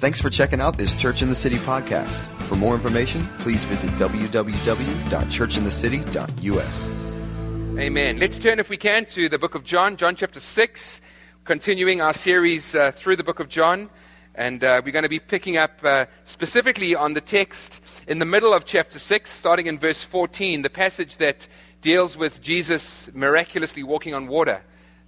Thanks for checking out this Church in the City podcast. For more information, please visit www.churchinthecity.us. Amen. Let's turn, if we can, to the book of John, John chapter 6, continuing our series uh, through the book of John. And uh, we're going to be picking up uh, specifically on the text in the middle of chapter 6, starting in verse 14, the passage that deals with Jesus miraculously walking on water.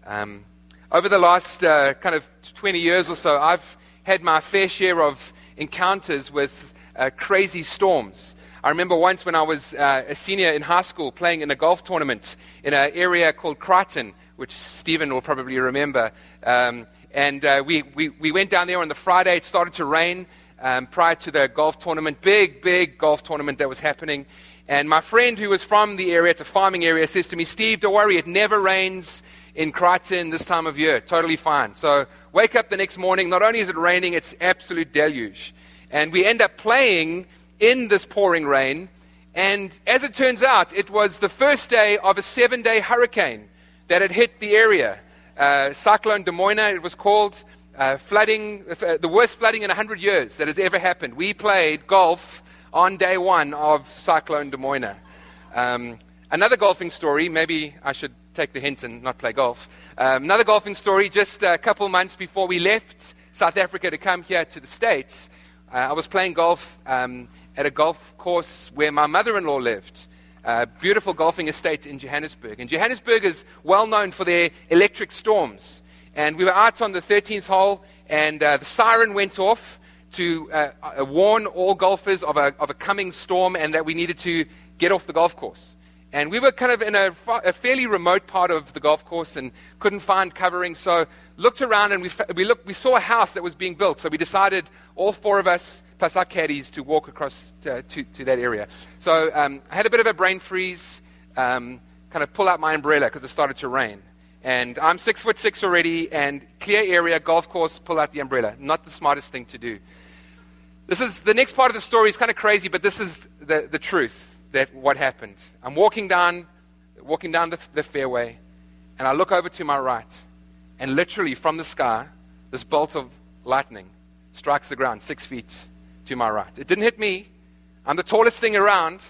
Um, over the last uh, kind of 20 years or so, I've had my fair share of encounters with uh, crazy storms. I remember once when I was uh, a senior in high school playing in a golf tournament in an area called Crichton, which Stephen will probably remember. Um, and uh, we, we, we went down there on the Friday. It started to rain um, prior to the golf tournament, big, big golf tournament that was happening. And my friend who was from the area, it's a farming area, says to me, Steve, don't worry, it never rains in Crichton this time of year. Totally fine. So wake up the next morning. Not only is it raining, it's absolute deluge. And we end up playing in this pouring rain. And as it turns out, it was the first day of a seven day hurricane that had hit the area. Uh, Cyclone Domoina, it was called. Uh, flooding, uh, the worst flooding in 100 years that has ever happened. We played golf on day one of Cyclone Domoina. Um, another golfing story, maybe I should take the hint and not play golf. Um, another golfing story, just a couple months before we left South Africa to come here to the States, uh, I was playing golf um, at a golf course where my mother in law lived. Beautiful golfing estate in Johannesburg. And Johannesburg is well known for their electric storms. And we were out on the 13th hole, and uh, the siren went off to uh, warn all golfers of a, of a coming storm and that we needed to get off the golf course. And we were kind of in a, a, fairly remote part of the golf course and couldn't find covering. So looked around and we, we, looked, we saw a house that was being built. So we decided, all four of us, plus our caddies, to walk across to, to, to that area. So um, I had a bit of a brain freeze, um, kind of pull out my umbrella because it started to rain. And I'm six foot six already, and clear area, golf course, pull out the umbrella. Not the smartest thing to do. This is the next part of the story is kind of crazy, but this is the, the truth that what happened. I'm walking down, walking down the, the fairway, and I look over to my right, and literally from the sky, this bolt of lightning strikes the ground six feet to my right. It didn't hit me. I'm the tallest thing around.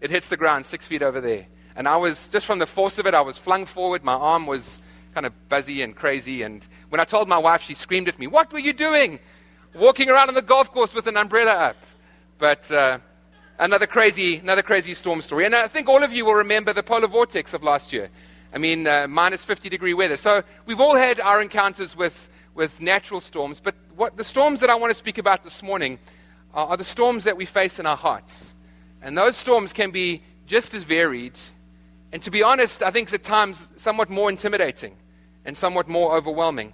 It hits the ground six feet over there. And I was, just from the force of it, I was flung forward. My arm was kind of buzzy and crazy. And when I told my wife, she screamed at me, What were you doing? Walking around on the golf course with an umbrella up. But uh, another crazy, another crazy storm story. And I think all of you will remember the polar vortex of last year. I mean, uh, minus 50 degree weather. So we've all had our encounters with, with natural storms. But what, the storms that I want to speak about this morning are, are the storms that we face in our hearts. And those storms can be just as varied. And to be honest, I think at times somewhat more intimidating and somewhat more overwhelming.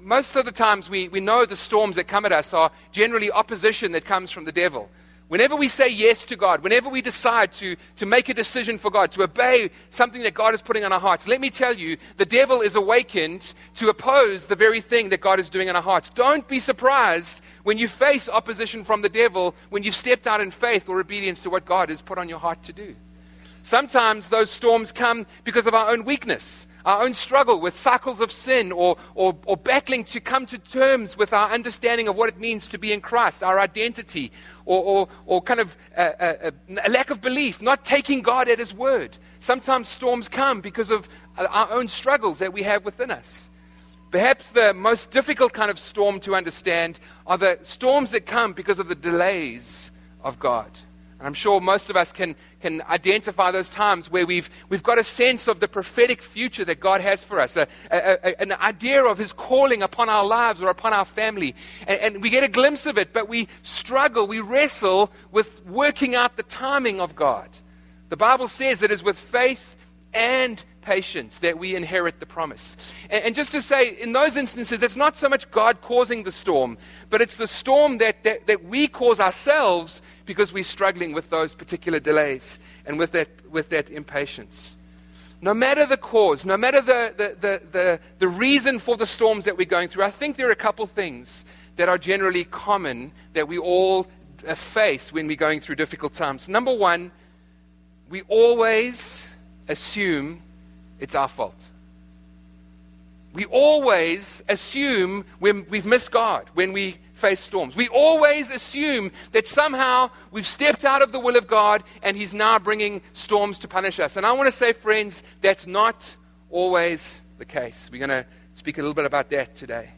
Most of the times we, we know the storms that come at us are generally opposition that comes from the devil. Whenever we say yes to God, whenever we decide to, to make a decision for God, to obey something that God is putting on our hearts, let me tell you, the devil is awakened to oppose the very thing that God is doing in our hearts. Don't be surprised when you face opposition from the devil when you've stepped out in faith or obedience to what God has put on your heart to do. Sometimes those storms come because of our own weakness our own struggle with cycles of sin or, or, or, battling to come to terms with our understanding of what it means to be in Christ, our identity, or, or, or kind of a, a, a lack of belief, not taking God at His word. Sometimes storms come because of uh, our own struggles that we have within us. Perhaps the most difficult kind of storm to understand are the storms that come because of the delays of God. I'm sure most of us can, can identify those times where we've, we've got a sense of the prophetic future that God has for us, a, a, a, an idea of His calling upon our lives or upon our family. And, and we get a glimpse of it, but we struggle, we wrestle with working out the timing of God. The Bible says it is with faith and patience that we inherit the promise. And, and, just to say, in those instances, it's not so much God causing the storm, but it's the storm that, that, that we cause ourselves because we're struggling with those particular delays and with that, with that impatience. No matter the cause, no matter the, the, the, the, the reason for the storms that we're going through, I think there are a couple things that are generally common that we all uh, face when we're going through difficult times. Number one, we always assume it's our fault. we always assume when we've missed God, when we face storms. We always assume that somehow we've stepped out of the will of God and He's now bringing storms to punish us. And I want to say, friends, that's not always the case. We're going to speak a little bit about that today.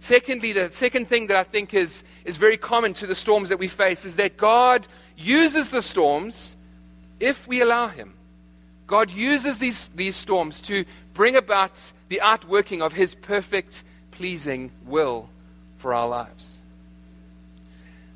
Secondly, the second thing that I think is, is very common to the storms that we face is that God uses the storms if we allow Him. God uses these, these storms to bring about the outworking of His perfect, pleasing will for our lives.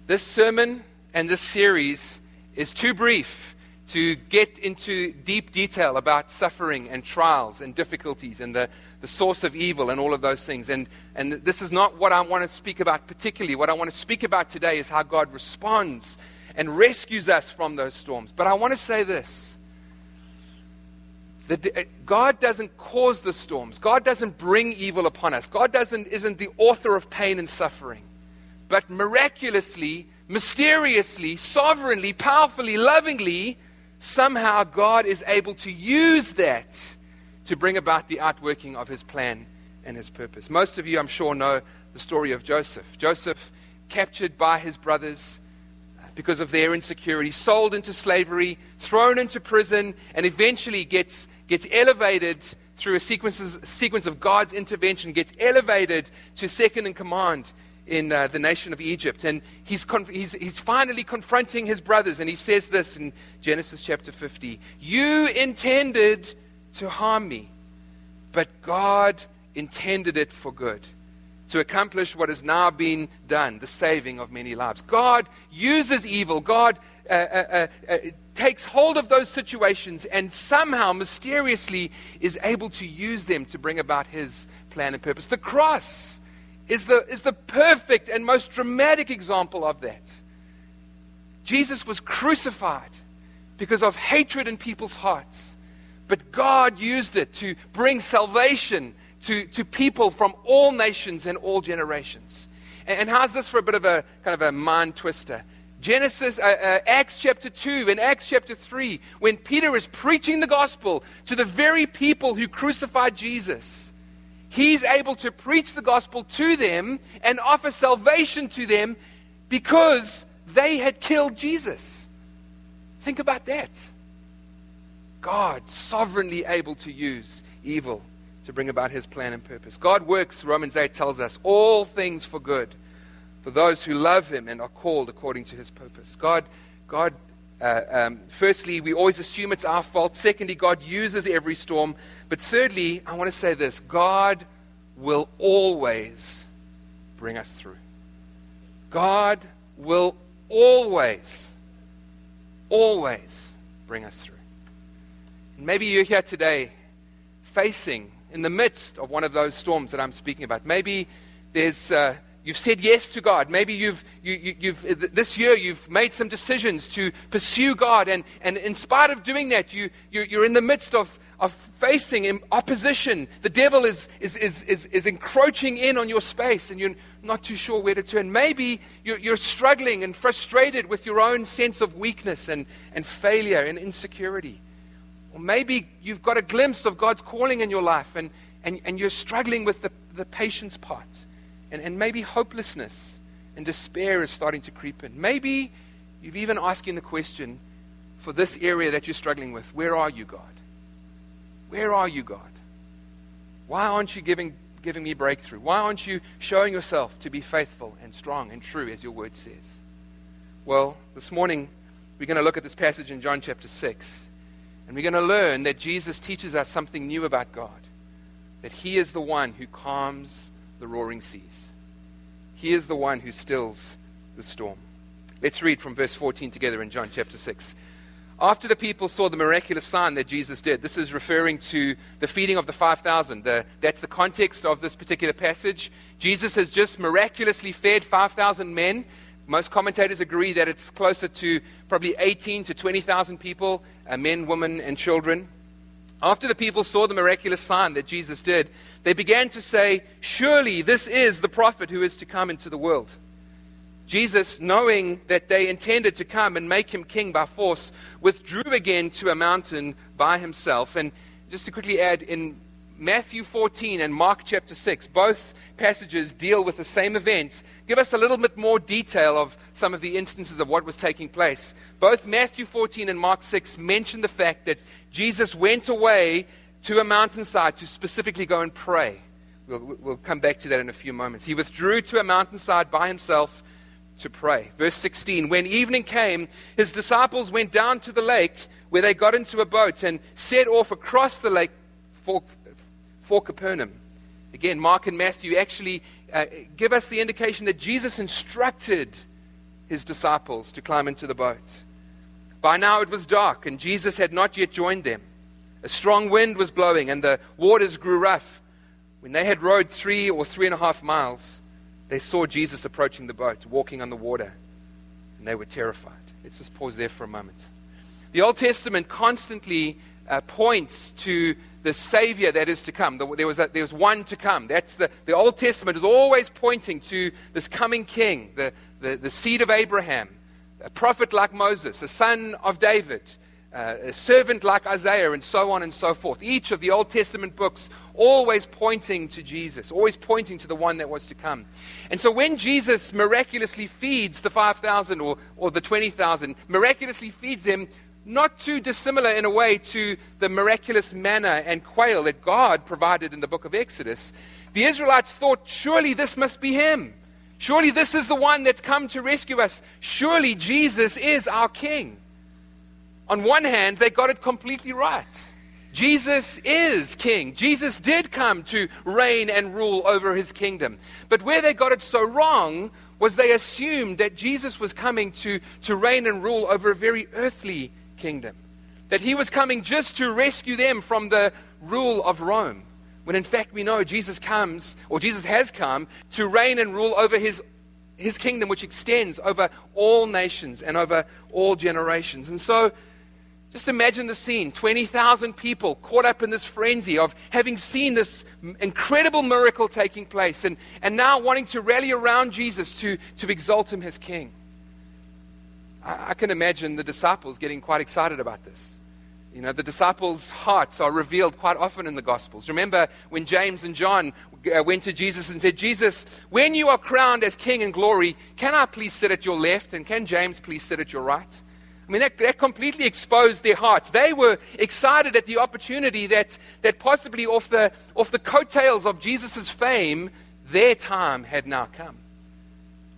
This sermon and this series is too brief to get into deep detail about suffering and trials and difficulties and the, the source of evil and all of those things. And, and this is not what I want to speak about particularly. What I want to speak about today is how God responds and rescues us from those storms. But I want to say this uh, God doesn't cause the storms. God doesn't bring evil upon us. God doesn't, isn't the author of pain and suffering. But miraculously, mysteriously, sovereignly, powerfully, lovingly, somehow God is able to use that to bring about the outworking of his plan and his purpose. Most of you, I'm sure, know the story of Joseph. Joseph, captured by his brothers, because of their insecurity, sold into slavery, thrown into prison, and eventually gets, gets elevated through a sequence, sequence of God's intervention, gets elevated to second in command in uh, the nation of Egypt. And he's, conf- he's, he's finally confronting his brothers, and he says this in Genesis chapter 50 You intended to harm me, but God intended it for good to accomplish what has now been done the saving of many lives. God uses evil. God uh, uh, uh, uh, takes hold of those situations and somehow mysteriously is able to use them to bring about his plan and purpose. The cross is the, is the perfect and most dramatic example of that. Jesus was crucified because of hatred in people's hearts. But God used it to bring salvation to, to people from all nations and all generations. And, and how's this for a bit of a kind of a mind twister? Genesis, uh, uh, Acts chapter 2 and Acts chapter 3, when Peter is preaching the gospel to the very people who crucified Jesus, he's able to preach the gospel to them and offer salvation to them because they had killed Jesus. Think about that. God sovereignly able to use evil to bring about his plan and purpose. God works, Romans 8 tells us, all things for good for those who love him and are called according to his purpose. God, God uh, um, firstly, we always assume it's our fault. Secondly, God uses every storm. But thirdly, I want to say this God will always bring us through. God will always, always bring us through. And maybe you're here today facing in the midst of one of those storms that I'm speaking about. Maybe there's, uh, you've said yes to God. Maybe you've, you, have you, uh, this year you've made some decisions to pursue God. And, and in spite of doing that, you, you're, you're in the midst of, of facing opposition. The devil is, is, is, is, is encroaching in on your space and you're not too sure where to turn. Maybe you're, you're struggling and frustrated with your own sense of weakness and, and failure and insecurity. Or maybe you've got a glimpse of God's calling in your life and, and, and you're struggling with the, the patience part. And, and maybe hopelessness and despair is starting to creep in. Maybe you've even asking the question for this area that you're struggling with where are you, God? Where are you, God? Why aren't you giving, giving me breakthrough? Why aren't you showing yourself to be faithful and strong and true as your word says? Well, this morning we're going to look at this passage in John chapter 6. And we're going to learn that Jesus teaches us something new about God that He is the one who calms the roaring seas, He is the one who stills the storm. Let's read from verse 14 together in John chapter 6. After the people saw the miraculous sign that Jesus did, this is referring to the feeding of the 5,000. The, that's the context of this particular passage. Jesus has just miraculously fed 5,000 men most commentators agree that it's closer to probably 18 to 20,000 people, uh, men, women, and children. After the people saw the miraculous sign that Jesus did, they began to say, Surely this is the prophet who is to come into the world. Jesus, knowing that they intended to come and make him king by force, withdrew again to a mountain by himself. And just to quickly add, in Matthew 14 and Mark chapter 6, both passages deal with the same event, give us a little bit more detail of some of the instances of what was taking place. Both Matthew 14 and Mark 6 mention the fact that Jesus went away to a mountainside to specifically go and pray. We'll, we'll come back to that in a few moments. He withdrew to a mountainside by himself to pray. Verse 16 When evening came, his disciples went down to the lake where they got into a boat and set off across the lake for, for Capernaum. Again, Mark and Matthew actually uh, give us the indication that Jesus instructed his disciples to climb into the boat. By now it was dark, and Jesus had not yet joined them. A strong wind was blowing, and the waters grew rough. When they had rowed three or three and a half miles, they saw Jesus approaching the boat, walking on the water, and they were terrified. Let's just pause there for a moment. The Old Testament constantly uh, points to the Savior that is to come. There was, a, there was one to come. That's the, the Old Testament is always pointing to this coming king, the, the, the seed of Abraham, a prophet like Moses, a son of David, uh, a servant like Isaiah, and so on and so forth. Each of the Old Testament books always pointing to Jesus, always pointing to the one that was to come. And so when Jesus miraculously feeds the 5,000 or, or the 20,000, miraculously feeds them, not too dissimilar in a way to the miraculous manna and quail that God provided in the book of Exodus, the Israelites thought, surely this must be him. Surely this is the one that's come to rescue us. Surely Jesus is our king. On one hand, they got it completely right. Jesus is king. Jesus did come to reign and rule over his kingdom. But where they got it so wrong was they assumed that Jesus was coming to, to reign and rule over a very earthly kingdom. That he was coming just to rescue them from the rule of Rome. When in fact we know Jesus comes, or Jesus has come, to reign and rule over his, his kingdom, which extends over all nations and over all generations. And so just imagine the scene 20,000 people caught up in this frenzy of having seen this incredible miracle taking place and, and now wanting to rally around Jesus to, to exalt him as king. I, I can imagine the disciples getting quite excited about this. You know, the disciples' hearts are revealed quite often in the Gospels. Remember when James and John uh, went to Jesus and said, Jesus, when you are crowned as king in glory, can I please sit at your left? And can James please sit at your right? I mean, that, that completely exposed their hearts. They were excited at the opportunity that, that possibly off the, off the coattails of Jesus' fame, their time had now come.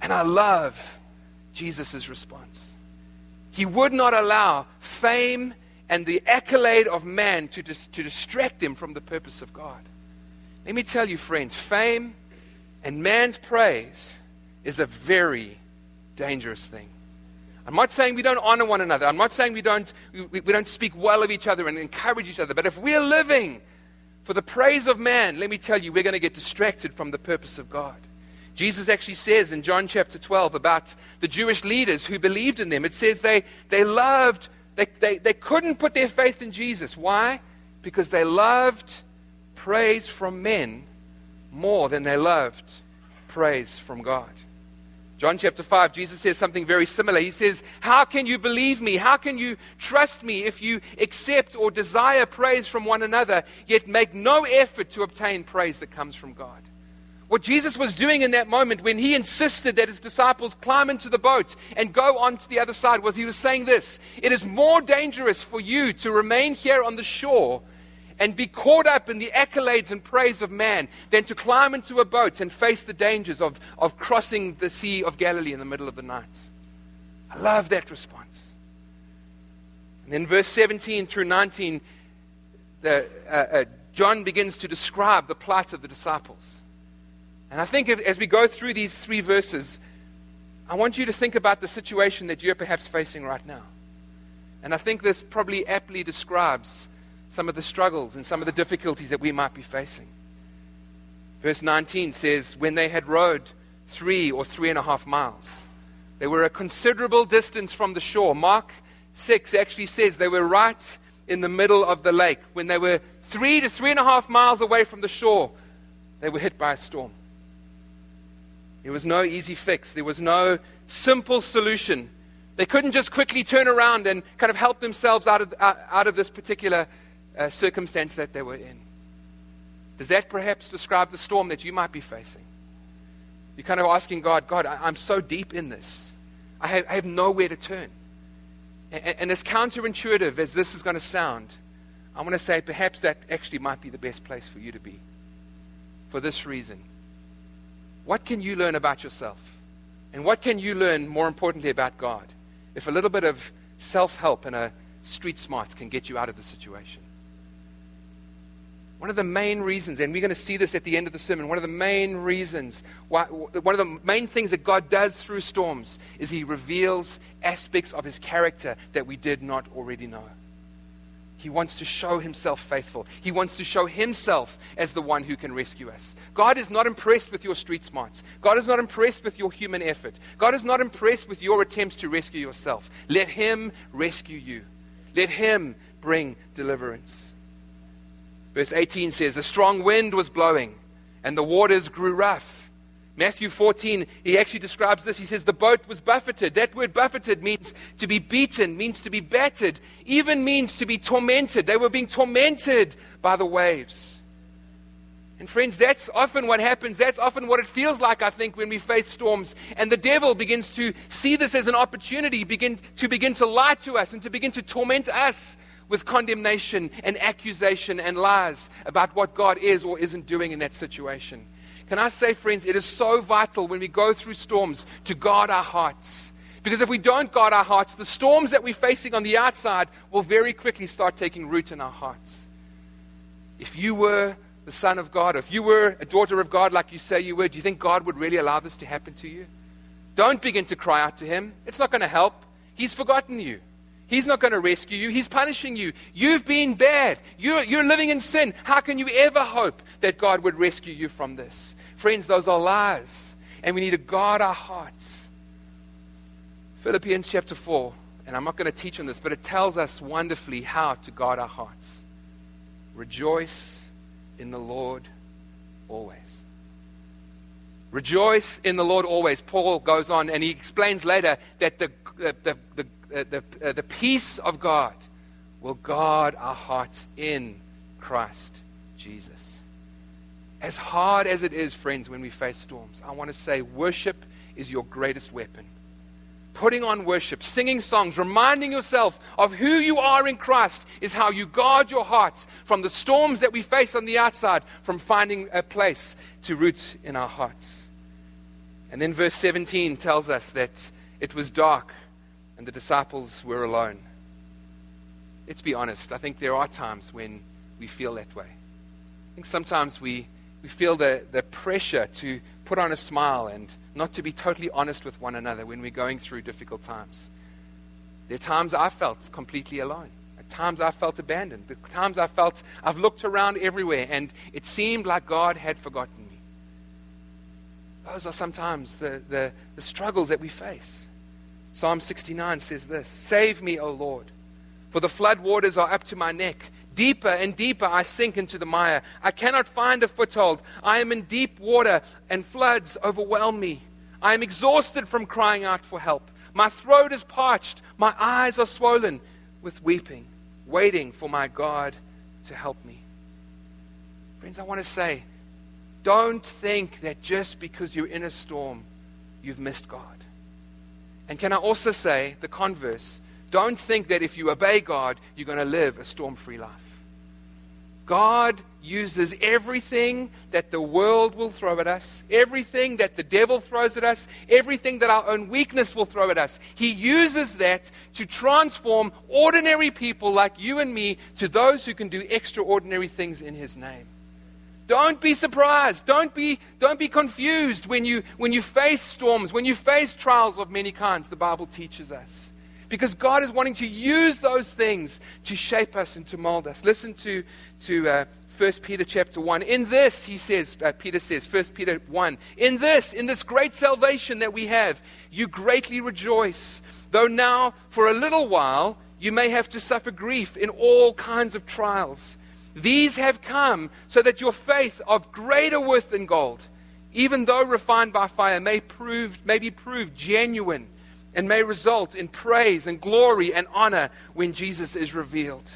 And I love Jesus' response. He would not allow fame and the accolade of man to, dis- to distract them from the purpose of God. Let me tell you, friends, fame and man's praise is a very dangerous thing. I'm not saying we don't honor one another. I'm not saying we don't, we, we don't speak well of each other and encourage each other. But if we're living for the praise of man, let me tell you, we're going to get distracted from the purpose of God. Jesus actually says in John chapter 12 about the Jewish leaders who believed in them. It says they, they loved, they, they, they couldn't put their faith in Jesus. Why? Because they loved praise from men more than they loved praise from God. John chapter 5, Jesus says something very similar. He says, How can you believe me? How can you trust me if you accept or desire praise from one another, yet make no effort to obtain praise that comes from God? What Jesus was doing in that moment when he insisted that his disciples climb into the boat and go on to the other side was he was saying this It is more dangerous for you to remain here on the shore and be caught up in the accolades and praise of man than to climb into a boat and face the dangers of, of crossing the Sea of Galilee in the middle of the night. I love that response. And then, verse 17 through 19, the, uh, uh, John begins to describe the plight of the disciples. And I think if, as we go through these three verses, I want you to think about the situation that you're perhaps facing right now. And I think this probably aptly describes some of the struggles and some of the difficulties that we might be facing. Verse 19 says, When they had rowed three or three and a half miles, they were a considerable distance from the shore. Mark 6 actually says they were right in the middle of the lake. When they were three to three and a half miles away from the shore, they were hit by a storm. There was no easy fix, there was no simple solution. They couldn't just quickly turn around and kind of help themselves out of, out, of this particular uh, circumstance that they were in. Does that perhaps describe the storm that you might be facing? You're kind of asking God, God, I, am so deep in this. I have, I have nowhere to turn. And, and as counterintuitive as this is going to sound, I want to say perhaps that actually might be the best place for you to be. For this reason. What can you learn about yourself? And what can you learn, more importantly, about God? If a little bit of self help and a street smarts can get you out of the situation. One of the main reasons, and we're going to see this at the end of the sermon, one of the main reasons, why, one of the main things that God does through storms is He reveals aspects of His character that we did not already know. He wants to show Himself faithful. He wants to show Himself as the one who can rescue us. God is not impressed with your street smarts. God is not impressed with your human effort. God is not impressed with your attempts to rescue yourself. Let Him rescue you, let Him bring deliverance. Verse 18 says, A strong wind was blowing, and the waters grew rough. Matthew 14, he actually describes this. He says, The boat was buffeted. That word buffeted means to be beaten, means to be battered, even means to be tormented. They were being tormented by the waves. And friends, that's often what happens. That's often what it feels like, I think, when we face storms. And the devil begins to see this as an opportunity begin, to begin to lie to us and to begin to torment us with condemnation and accusation and lies about what God is or isn't doing in that situation. Can I say, friends, it is so vital when we go through storms to guard our hearts. Because if we don't guard our hearts, the storms that we're facing on the outside will very quickly start taking root in our hearts. If you were the Son of God, if you were a daughter of God like you say you were, do you think God would really allow this to happen to you? Don't begin to cry out to Him. It's not going to help. He's forgotten you. He's not going to rescue you. He's punishing you. You've been bad. You're, you're living in sin. How can you ever hope that God would rescue you from this? Friends, those are lies. And we need to guard our hearts. Philippians chapter 4, and I'm not going to teach on this, but it tells us wonderfully how to guard our hearts. Rejoice in the Lord always. Rejoice in the Lord always. Paul goes on and he explains later that the, the, the, the uh, the, uh, the peace of God will guard our hearts in Christ Jesus. As hard as it is, friends, when we face storms, I want to say worship is your greatest weapon. Putting on worship, singing songs, reminding yourself of who you are in Christ is how you guard your hearts from the storms that we face on the outside, from finding a place to root in our hearts. And then verse 17 tells us that it was dark and the disciples were alone. Let's be honest. I think there are times when we feel that way. I think sometimes we, we feel the, the pressure to put on a smile and not to be totally honest with one another when we're going through difficult times. There are times I felt completely alone. At times I felt abandoned. At times I felt I've looked around everywhere and it seemed like God had forgotten me. Those are sometimes the, the, the struggles that we face. Psalm 69 says this Save me, O Lord, for the flood waters are up to my neck. Deeper and deeper I sink into the mire. I cannot find a foothold. I am in deep water, and floods overwhelm me. I am exhausted from crying out for help. My throat is parched. My eyes are swollen with weeping, waiting for my God to help me. Friends, I want to say, don't think that just because you're in a storm, you've missed God. And can I also say the converse? Don't think that if you obey God, you're going to live a storm free life. God uses everything that the world will throw at us, everything that the devil throws at us, everything that our own weakness will throw at us. He uses that to transform ordinary people like you and me to those who can do extraordinary things in His name. Don't be surprised. Don't be, don't be confused when you, when you face storms, when you face trials of many kinds, the Bible teaches us. Because God is wanting to use those things to shape us and to mold us. Listen to, to uh, 1 Peter chapter 1. In this, he says, uh, Peter says, 1 Peter 1, in this, in this great salvation that we have, you greatly rejoice. Though now, for a little while, you may have to suffer grief in all kinds of trials these have come so that your faith of greater worth than gold, even though refined by fire, may, prove, may be proved genuine and may result in praise and glory and honor when Jesus is revealed.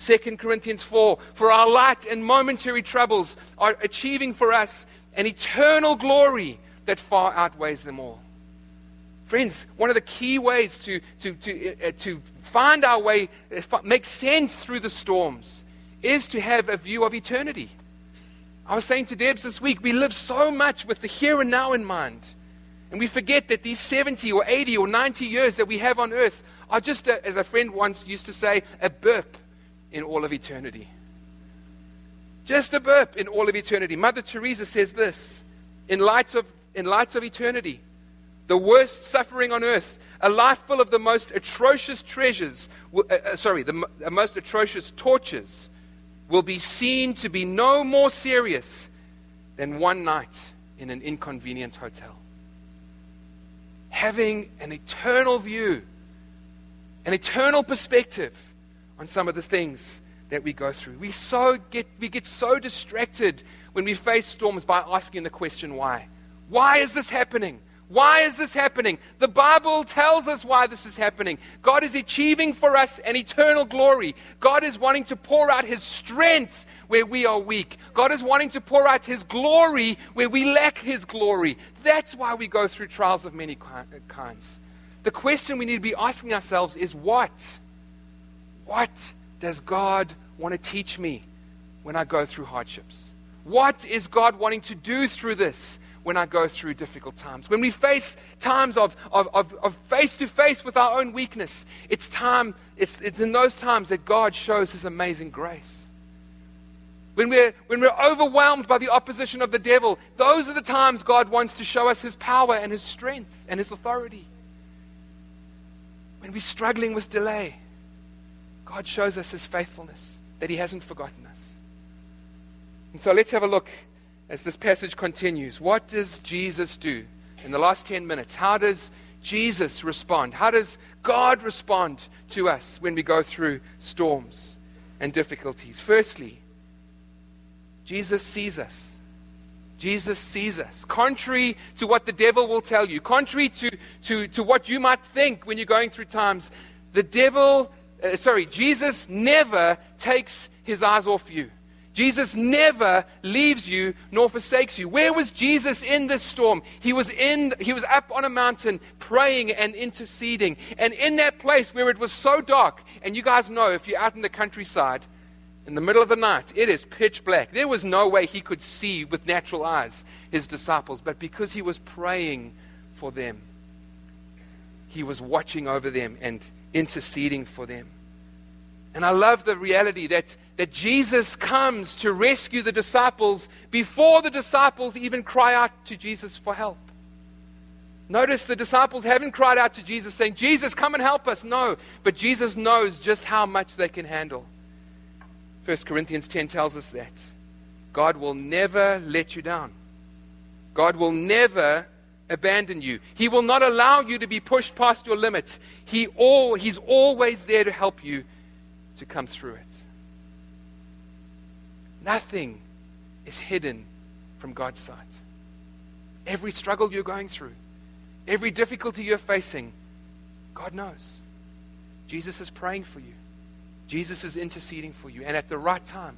2 Corinthians 4 For our light and momentary troubles are achieving for us an eternal glory that far outweighs them all. Friends, one of the key ways to, to, to, uh, to find our way, uh, make sense through the storms, is to have a view of eternity. I was saying to Debs this week, we live so much with the here and now in mind. And we forget that these 70 or 80 or 90 years that we have on earth are just, a, as a friend once used to say, a burp in all of eternity. Just a burp in all of eternity. Mother Teresa says this in light of, in light of eternity, the worst suffering on earth, a life full of the most atrocious treasures, uh, uh, sorry, the, the most atrocious tortures, will be seen to be no more serious than one night in an inconvenient hotel having an eternal view, an eternal perspective on some of the things that we go through. We, so get, we get so distracted when we face storms by asking the question, why? Why is this happening? Why is this happening? The Bible tells us why this is happening. God is achieving for us an eternal glory. God is wanting to pour out His strength where we are weak. God is wanting to pour out His glory where we lack His glory. That's why we go through trials of many uh, kinds. The question we need to be asking ourselves is what? What does God want to teach me when I go through hardships? What is God wanting to do through this? When I go through difficult times. When we face times of, face to face with our own weakness, it's time, it's, it's in those times that God shows his amazing grace. When we're, when we're overwhelmed by the opposition of the devil, those are the times God wants to show us his power and his strength and his authority. When we're struggling with delay, God shows us his faithfulness, that he hasn't forgotten us. And so let's have a look as this passage continues. What does Jesus do in the last 10 minutes? How does Jesus respond? How does God respond to us when we go through storms and difficulties? Firstly, Jesus sees us. Jesus sees us. Contrary to what the devil will tell you, contrary to, to, to what you might think when you're going through times, the devil, uh, sorry, Jesus never takes his eyes off you. Jesus never leaves you nor forsakes you. Where was Jesus in this storm? He was in he was up on a mountain praying and interceding. And in that place where it was so dark, and you guys know if you're out in the countryside in the middle of the night, it is pitch black. There was no way he could see with natural eyes his disciples, but because he was praying for them, he was watching over them and interceding for them. And I love the reality that, that Jesus comes to rescue the disciples before the disciples even cry out to Jesus for help. Notice the disciples haven't cried out to Jesus saying, Jesus, come and help us. No, but Jesus knows just how much they can handle. 1 Corinthians 10 tells us that. God will never let you down. God will never abandon you. He will not allow you to be pushed past your limits. He all, he's always there to help you to come through it. Nothing is hidden from God's sight. Every struggle you're going through, every difficulty you're facing, God knows. Jesus is praying for you. Jesus is interceding for you. And at the right time,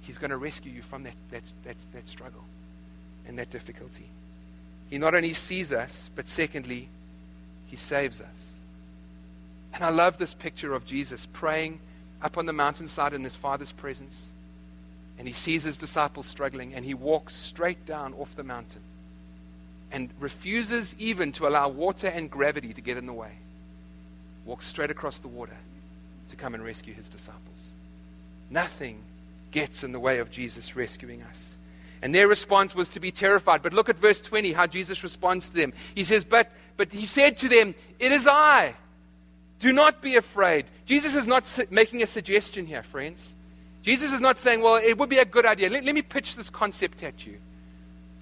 He's going to rescue you from that, that, that, that struggle and that difficulty. He not only sees us, but secondly, He saves us. And I love this picture of Jesus praying up on the mountainside in his father's presence. And he sees his disciples struggling, and he walks straight down off the mountain and refuses even to allow water and gravity to get in the way. Walks straight across the water to come and rescue his disciples. Nothing gets in the way of Jesus rescuing us. And their response was to be terrified. But look at verse 20, how Jesus responds to them. He says, But, but he said to them, It is I. Do not be afraid. Jesus is not making a suggestion here, friends. Jesus is not saying, well, it would be a good idea. Let, let, me pitch this concept at you.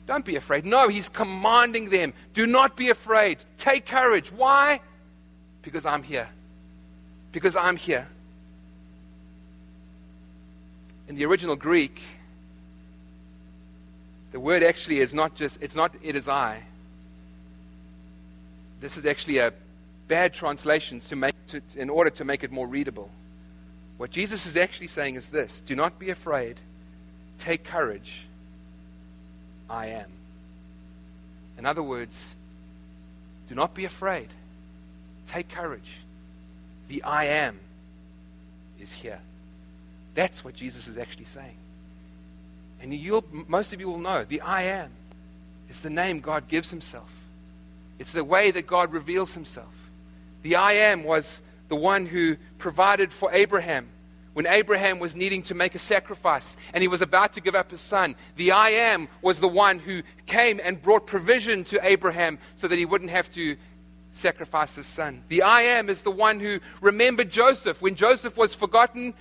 Don't be afraid. No, he's commanding them. Do not be afraid. Take courage. Why? Because I'm here. Because I'm here. In the original Greek, the word actually is not just, it's not, it is I. This is actually a bad translations to make to, in order to make it more readable. What Jesus is actually saying is this do not be afraid, take courage. I am. In other words, do not be afraid, take courage. The I am is here. That's what Jesus is actually saying. And you'll, most of you will know the I am is the name God gives himself. It's the way that God reveals himself. The I am was the one who provided for Abraham when Abraham was needing to make a sacrifice and he was about to give up his son. The I am was the one who came and brought provision to Abraham so that he wouldn't have to sacrifice his son. The I am is the one who remembered Joseph. When Joseph was forgotten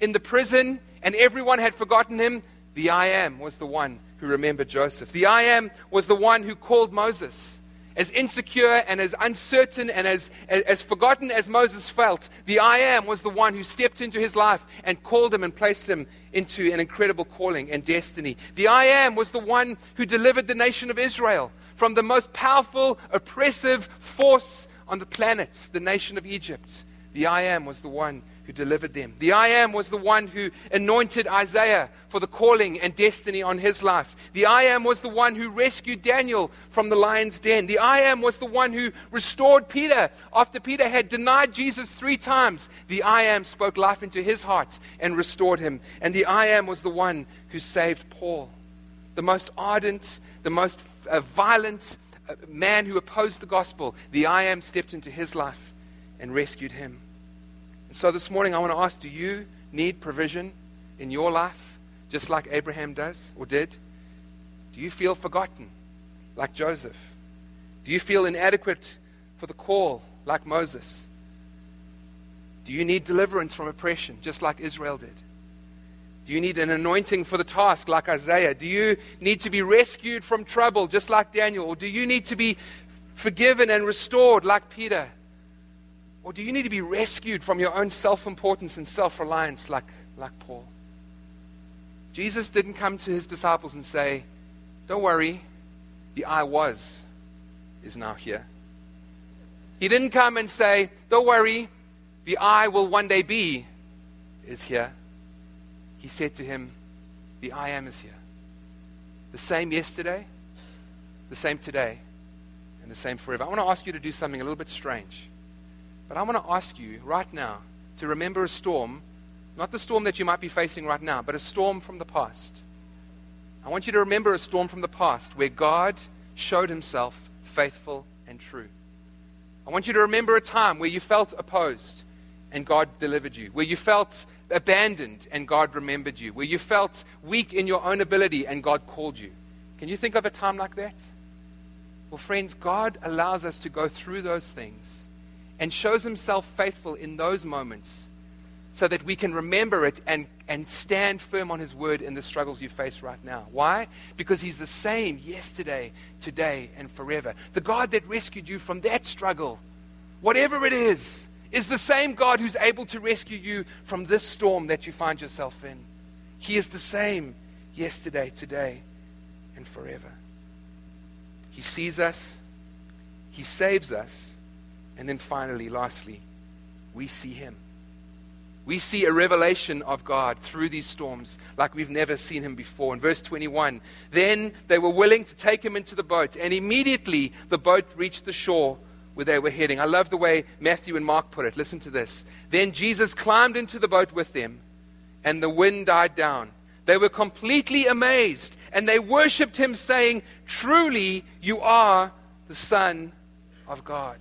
in the prison and everyone had forgotten him, the I am was the one who remembered Joseph. The I am was the one who called Moses. As insecure and as uncertain and as, as, as, forgotten as Moses felt, the I am was the one who stepped into his life and called him and placed him into an incredible calling and destiny. The I am was the one who delivered the nation of Israel from the most powerful, oppressive force on the planet, the nation of Egypt. The I am was the one who delivered them. The I am was the one who anointed Isaiah for the calling and destiny on his life. The I am was the one who rescued Daniel from the lion's den. The I am was the one who restored Peter after Peter had denied Jesus three times. The I am spoke life into his heart and restored him. And the I am was the one who saved Paul, the most ardent, the most uh, violent uh, man who opposed the gospel. The I am stepped into his life and rescued him. So this morning, I want to ask do you need provision in your life, just like Abraham does or did? Do you feel forgotten, like Joseph? Do you feel inadequate for the call, like Moses? Do you need deliverance from oppression, just like Israel did? Do you need an anointing for the task, like Isaiah? Do you need to be rescued from trouble, just like Daniel? Or do you need to be forgiven and restored, like Peter? Or do you need to be rescued from your own self importance and self reliance like, like Paul? Jesus didn't come to his disciples and say, Don't worry, the I was is now here. He didn't come and say, Don't worry, the I will one day be is here. He said to him, The I am is here. The same yesterday, the same today, and the same forever. I want to ask you to do something a little bit strange. But I want to ask you right now to remember a storm, not the storm that you might be facing right now, but a storm from the past. I want you to remember a storm from the past where God showed himself faithful and true. I want you to remember a time where you felt opposed and God delivered you, where you felt abandoned and God remembered you, where you felt weak in your own ability and God called you. Can you think of a time like that? Well, friends, God allows us to go through those things and shows himself faithful in those moments so that we can remember it and, and stand firm on his word in the struggles you face right now. Why? Because he's the same yesterday, today, and forever. The God that rescued you from that struggle, whatever it is, is the same God who's able to rescue you from this storm that you find yourself in. He is the same yesterday, today, and forever. He sees us, He saves us and then finally, lastly, we see Him. We see a revelation of God through these storms like we've never seen Him before. In verse 21, then they were willing to take Him into the boat, and immediately the boat reached the shore where they were heading. I love the way Matthew and Mark put it. Listen to this. Then Jesus climbed into the boat with them, and the wind died down. They were completely amazed, and they worshiped Him, saying, Truly, you are the Son of God.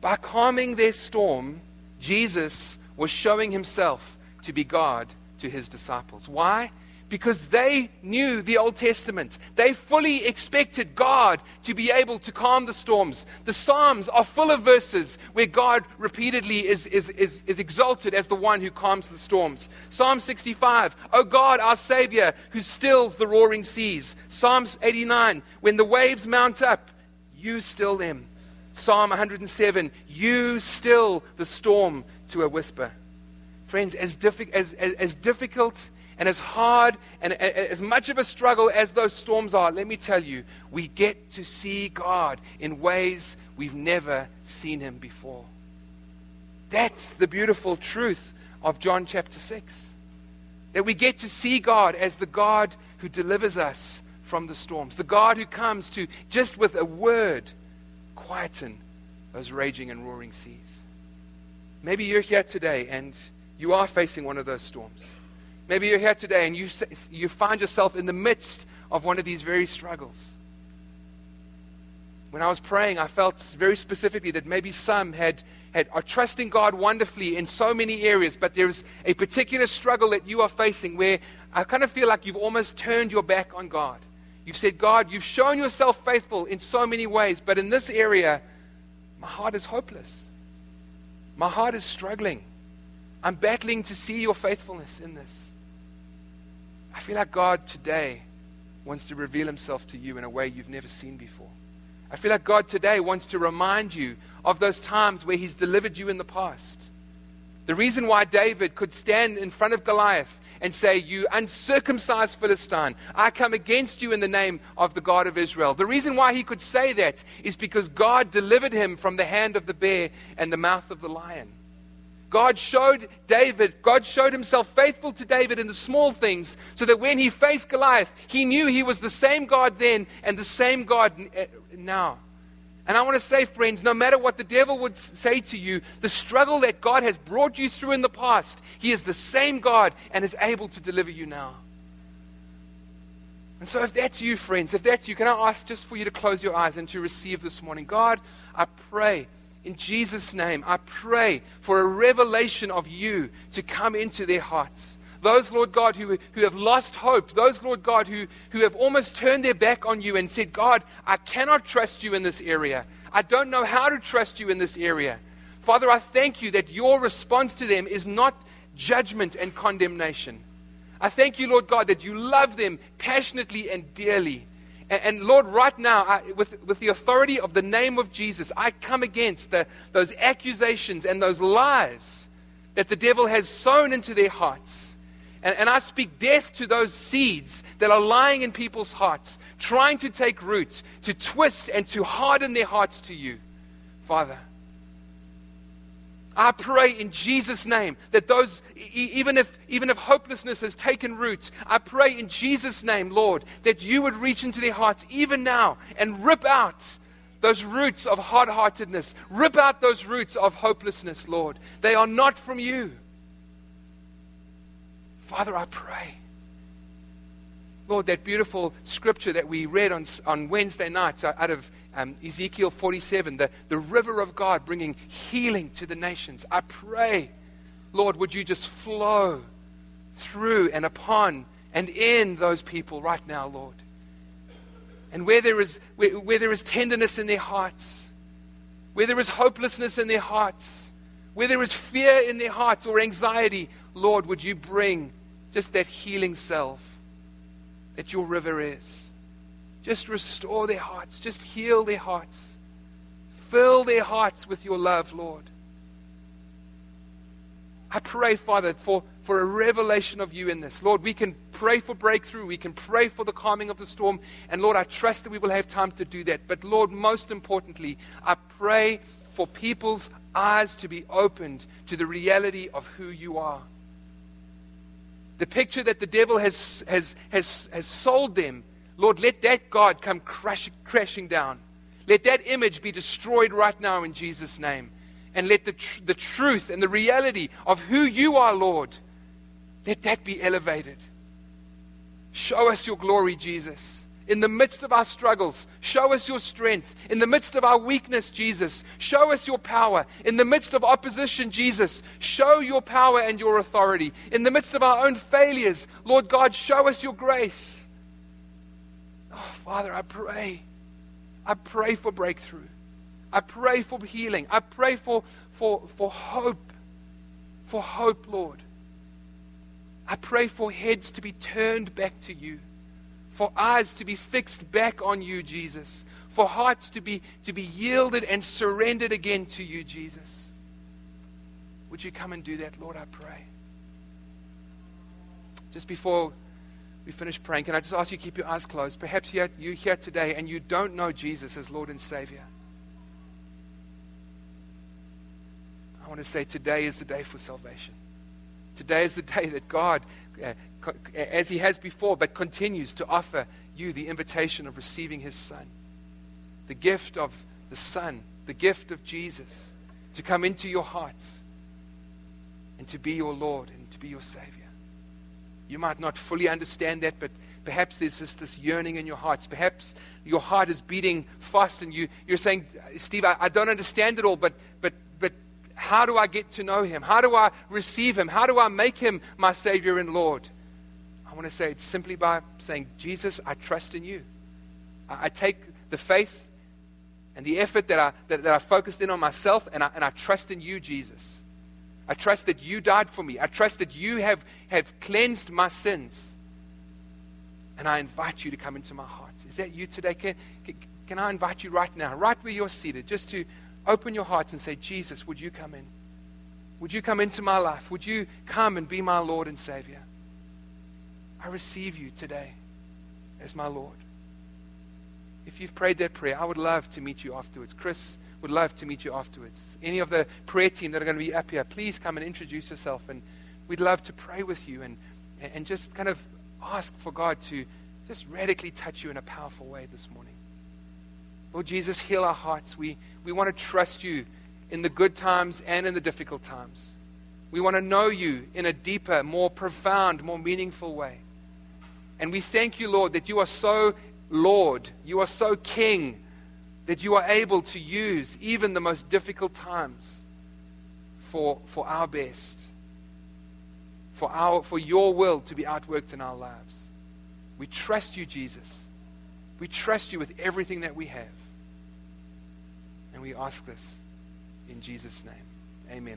By calming their storm, Jesus was showing himself to be God to his disciples. Why? Because they knew the Old Testament. They fully expected God to be able to calm the storms. The Psalms are full of verses where God repeatedly is, is, is, is exalted as the one who calms the storms. Psalm 65, O God, our Savior, who stills the roaring seas. Psalms 89, when the waves mount up, you still them. Psalm 107 You still the storm to a whisper. Friends, as, diffi- as, as, as difficult and as hard and as much of a struggle as those storms are, let me tell you, we get to see God in ways we've never seen Him before. That's the beautiful truth of John chapter 6. That we get to see God as the God who delivers us from the storms, the God who comes to just with a word quieten those raging and roaring seas. Maybe you're here today and you are facing one of those storms. Maybe you're here today and you, you find yourself in the midst of one of these very struggles. When I was praying, I felt very specifically that maybe some had, had, are trusting God wonderfully in so many areas, but there's a particular struggle that you are facing where I kind of feel like you've almost turned your back on God. You've said, God, you've shown yourself faithful in so many ways, but in this area, my heart is hopeless. My heart is struggling. I'm battling to see your faithfulness in this. I feel like God today wants to reveal himself to you in a way you've never seen before. I feel like God today wants to remind you of those times where he's delivered you in the past. The reason why David could stand in front of Goliath and say, You uncircumcised Philistine, I come against you in the name of the God of Israel. The reason why he could say that is because God delivered him from the hand of the bear and the mouth of the lion. God showed David, God showed himself faithful to David in the small things so that when he faced Goliath, he knew he was the same God then and the same God eh, now. And I want to say, friends, no matter what the devil would say to you, the struggle that God has brought you through in the past, he is the same God and is able to deliver you now. And so, if that's you, friends, if that's you, can I ask just for you to close your eyes and to receive this morning? God, I pray in Jesus' name, I pray for a revelation of you to come into their hearts. Those, Lord God, who, who have lost hope, those, Lord God, who, who have almost turned their back on you and said, God, I cannot trust you in this area. I don't know how to trust you in this area. Father, I thank you that your response to them is not judgment and condemnation. I thank you, Lord God, that you love them passionately and dearly. And, and Lord, right now, I, with, with the authority of the name of Jesus, I come against the, those accusations and those lies that the devil has sown into their hearts. And, and, I speak death to those seeds that are lying in people's hearts, trying to take root, to twist and to harden their hearts to you, Father. I pray in Jesus' name that those, even if, even if hopelessness has taken root, I pray in Jesus' name, Lord, that you would reach into their hearts even now and rip out those roots of hard heartedness, rip out those roots of hopelessness, Lord. They are not from you. Father, I pray. Lord, that beautiful scripture that we read on, on Wednesday nights out of um, Ezekiel 47, the, the river of God bringing healing to the nations. I pray, Lord, would you just flow through and upon and in those people right now, Lord. And where there is, where, where there is tenderness in their hearts, where there is hopelessness in their hearts, where there is fear in their hearts or anxiety, Lord, would you bring just that healing self that your river is? Just restore their hearts. Just heal their hearts. Fill their hearts with your love, Lord. I pray, Father, for, for a revelation of you in this. Lord, we can pray for breakthrough. We can pray for the calming of the storm. And Lord, I trust that we will have time to do that. But Lord, most importantly, I pray for people's eyes to be opened to the reality of who you are. The picture that the devil has, has, has, has sold them Lord, let that God come crash, crashing down. Let that image be destroyed right now in Jesus' name. And let the, tr- the truth and the reality of who you are, Lord, let that be elevated. Show us your glory, Jesus. In the midst of our struggles, show us your strength. In the midst of our weakness, Jesus, show us your power. In the midst of opposition, Jesus, show your power and your authority. In the midst of our own failures, Lord God, show us your grace. Oh, Father, I pray. I pray for breakthrough. I pray for healing. I pray for, for, for hope. For hope, Lord. I pray for heads to be turned back to you, for eyes to be fixed back on you, Jesus, for hearts to be, to be yielded and surrendered again to you, Jesus. Would you come and do that, Lord? I pray. Just before we finish praying, can I just ask you to keep your eyes closed? Perhaps you're here today and you don't know Jesus as Lord and Savior. I want to say today is the day for salvation. Today is the day that God, uh, as He has before, but continues to offer you the invitation of receiving His Son, the gift of the Son, the gift of Jesus, to come into your hearts and to be your Lord and to be your Savior. You might not fully understand that, but perhaps there's just this yearning in your hearts. Perhaps your heart is beating fast and you, you're saying, Steve, I, I don't understand it all, but, but, but how do I get to know him? How do I receive him? How do I make him my Savior and Lord? I want to say it simply by saying, Jesus, I trust in you. I, I take the faith and the effort that I, that, that I focused in on myself, and I, and I trust in you, Jesus. I trust that you died for me. I trust that you have, have cleansed my sins. And I invite you to come into my heart. Is that you today? Can, can, can I invite you right now, right where you're seated, just to open your hearts and say, Jesus, would you come in? Would you come into my life? Would you come and be my Lord and Savior? I receive you today as my Lord. If you've prayed that prayer, I would love to meet you afterwards. Chris would love to meet you afterwards. Any of the prayer team that are going to be up here, please come and introduce yourself. And we'd love to pray with you and, and just kind of ask for God to just radically touch you in a powerful way this morning. Lord Jesus, heal our hearts. We, we want to trust you in the good times and in the difficult times. We want to know you in a deeper, more profound, more meaningful way. And we thank you, Lord, that you are so Lord, you are so King, that you are able to use even the most difficult times for, for our best, for, our, for your will to be outworked in our lives. We trust you, Jesus. We trust you with everything that we have. And we ask this in Jesus' name. Amen.